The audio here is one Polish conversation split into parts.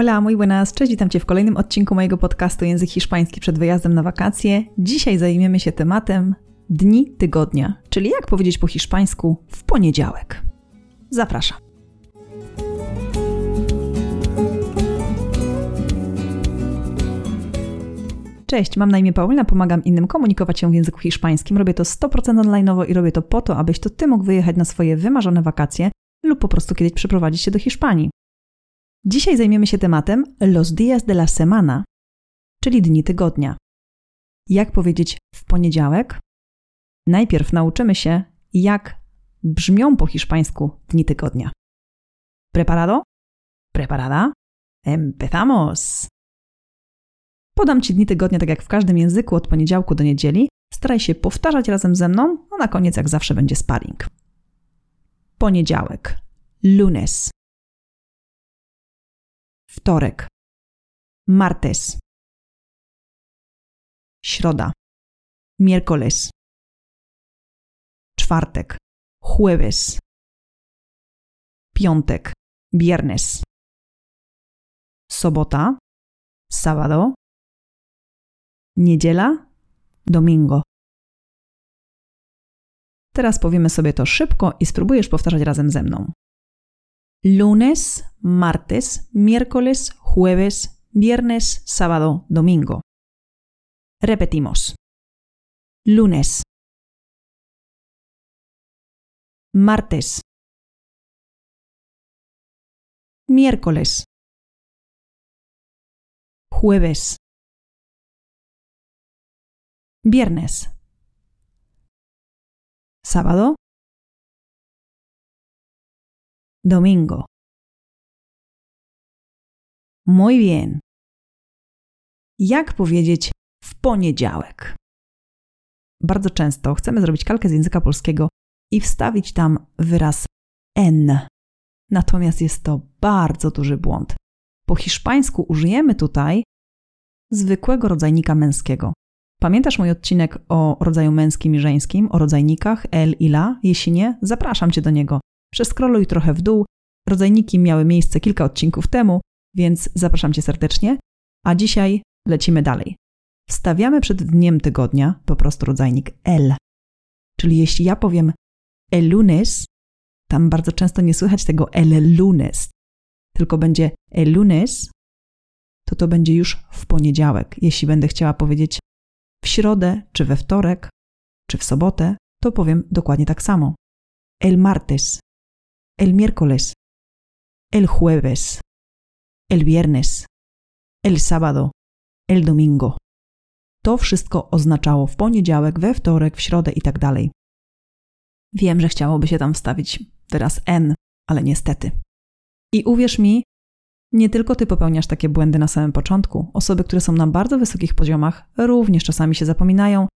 Hola, muy buenas, cześć, witam Cię w kolejnym odcinku mojego podcastu Język Hiszpański przed wyjazdem na wakacje. Dzisiaj zajmiemy się tematem dni tygodnia, czyli jak powiedzieć po hiszpańsku w poniedziałek. Zapraszam. Cześć, mam na imię Paulina, pomagam innym komunikować się w języku hiszpańskim. Robię to 100% online'owo i robię to po to, abyś to Ty mógł wyjechać na swoje wymarzone wakacje lub po prostu kiedyś przeprowadzić się do Hiszpanii. Dzisiaj zajmiemy się tematem los días de la semana, czyli dni tygodnia. Jak powiedzieć w poniedziałek? Najpierw nauczymy się, jak brzmią po hiszpańsku dni tygodnia. Preparado? Preparada? Empezamos! Podam Ci dni tygodnia tak jak w każdym języku od poniedziałku do niedzieli. Staraj się powtarzać razem ze mną, a na koniec jak zawsze będzie sparring. Poniedziałek. Lunes. Wtorek. Martes. Środa. Miércoles. Czwartek. Jueves. Piątek. Viernes. Sobota. Sábado. Niedziela. Domingo. Teraz powiemy sobie to szybko i spróbujesz powtarzać razem ze mną. Lunes, martes, miércoles, jueves, viernes, sábado, domingo. Repetimos. Lunes. Martes. Miércoles. Jueves. Viernes. Sábado. Domingo. Muy bien. Jak powiedzieć w poniedziałek? Bardzo często chcemy zrobić kalkę z języka polskiego i wstawić tam wyraz n. Natomiast jest to bardzo duży błąd. Po hiszpańsku użyjemy tutaj zwykłego rodzajnika męskiego. Pamiętasz mój odcinek o rodzaju męskim i żeńskim, o rodzajnikach el i la? Jeśli nie, zapraszam cię do niego. Przeskroluj trochę w dół. Rodzajniki miały miejsce kilka odcinków temu, więc zapraszam cię serdecznie. A dzisiaj lecimy dalej. Wstawiamy przed dniem tygodnia po prostu rodzajnik el. Czyli jeśli ja powiem el lunes, tam bardzo często nie słychać tego el lunes, tylko będzie el lunes, to to będzie już w poniedziałek. Jeśli będę chciała powiedzieć w środę, czy we wtorek, czy w sobotę, to powiem dokładnie tak samo. El martes, el miércoles, el jueves, el viernes, el sábado, el domingo. To wszystko oznaczało w poniedziałek, we wtorek, w środę i tak dalej. Wiem, że chciałoby się tam wstawić wyraz N, ale niestety. I uwierz mi, nie tylko ty popełniasz takie błędy na samym początku. Osoby, które są na bardzo wysokich poziomach, również czasami się zapominają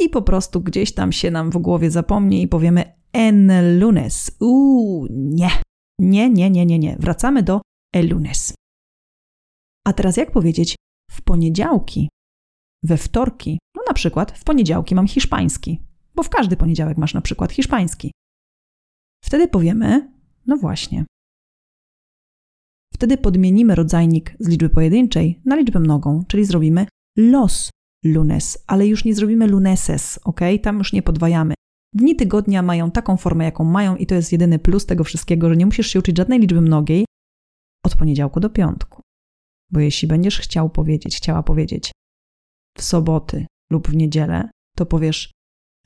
i po prostu gdzieś tam się nam w głowie zapomni i powiemy en lunes. Uuu, nie. Nie, nie, nie, nie, nie. Wracamy do el lunes. A teraz jak powiedzieć w poniedziałki, we wtorki? No na przykład w poniedziałki mam hiszpański, bo w każdy poniedziałek masz na przykład hiszpański. Wtedy powiemy, no właśnie, Wtedy podmienimy rodzajnik z liczby pojedynczej na liczbę mnogą, czyli zrobimy los lunes, ale już nie zrobimy luneses, ok? Tam już nie podwajamy. Dni tygodnia mają taką formę, jaką mają, i to jest jedyny plus tego wszystkiego, że nie musisz się uczyć żadnej liczby mnogiej od poniedziałku do piątku. Bo jeśli będziesz chciał powiedzieć, chciała powiedzieć w soboty lub w niedzielę, to powiesz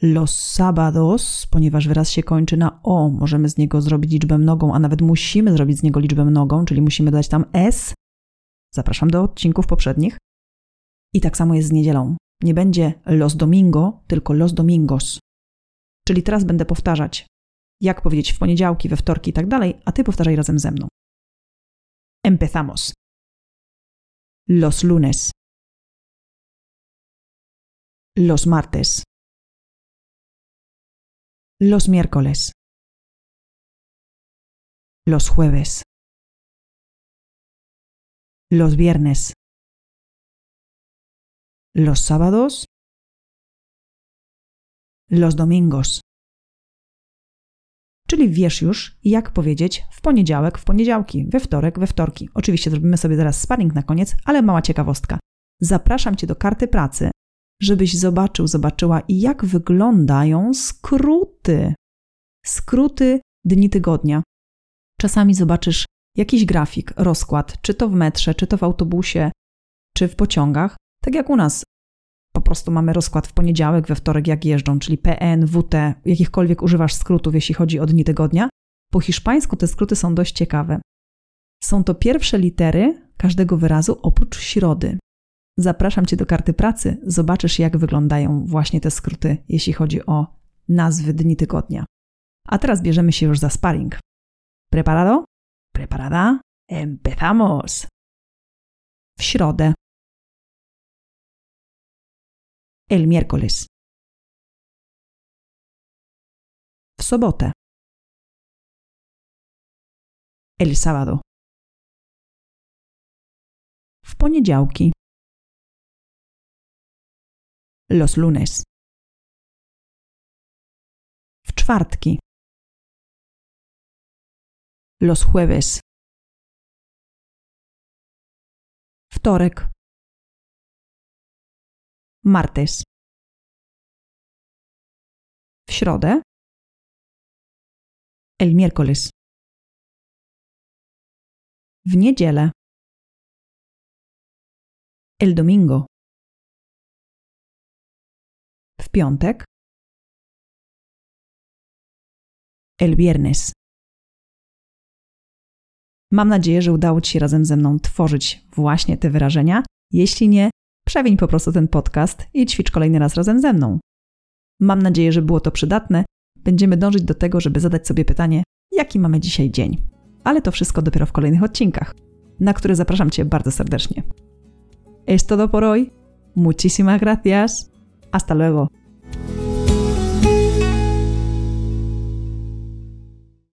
Los sábados, ponieważ wyraz się kończy na o, możemy z niego zrobić liczbę mnogą, a nawet musimy zrobić z niego liczbę mnogą, czyli musimy dać tam s. Zapraszam do odcinków poprzednich. I tak samo jest z niedzielą. Nie będzie los domingo, tylko los domingos. Czyli teraz będę powtarzać, jak powiedzieć w poniedziałki, we wtorki i tak dalej, a ty powtarzaj razem ze mną. Empezamos. Los lunes. Los martes. Los miércoles. Los jueves. Los viernes. Los sábados. Los domingos. Czyli wiesz już, jak powiedzieć w poniedziałek, w poniedziałki, we wtorek, we wtorki. Oczywiście zrobimy sobie zaraz sparring na koniec, ale mała ciekawostka. Zapraszam Cię do karty pracy, żebyś zobaczył, zobaczyła, jak wyglądają skróty. Skróty dni tygodnia. Czasami zobaczysz jakiś grafik, rozkład, czy to w metrze, czy to w autobusie, czy w pociągach. Tak jak u nas po prostu mamy rozkład w poniedziałek, we wtorek jak jeżdżą, czyli PN, WT, jakichkolwiek używasz skrótów, jeśli chodzi o dni tygodnia. Po hiszpańsku te skróty są dość ciekawe. Są to pierwsze litery każdego wyrazu oprócz środy. Zapraszam Cię do karty pracy, zobaczysz jak wyglądają właśnie te skróty, jeśli chodzi o nazwy dni tygodnia. A teraz bierzemy się już za sparring. Preparado? Preparada? Empezamos! W środę el miércoles. W sobotę. El sábado. W poniedziałki. Los lunes. W czwartki. Los jueves. Wtorek martes. W środę. El miércoles. W niedzielę. El domingo. W piątek. El viernes. Mam nadzieję, że udało Ci się razem ze mną tworzyć właśnie te wyrażenia. Jeśli nie, Przewiń po prostu ten podcast i ćwicz kolejny raz razem ze mną. Mam nadzieję, że było to przydatne. Będziemy dążyć do tego, żeby zadać sobie pytanie, jaki mamy dzisiaj dzień. Ale to wszystko dopiero w kolejnych odcinkach, na które zapraszam Cię bardzo serdecznie. Es todo por hoy. Muchísimas gracias. Hasta luego.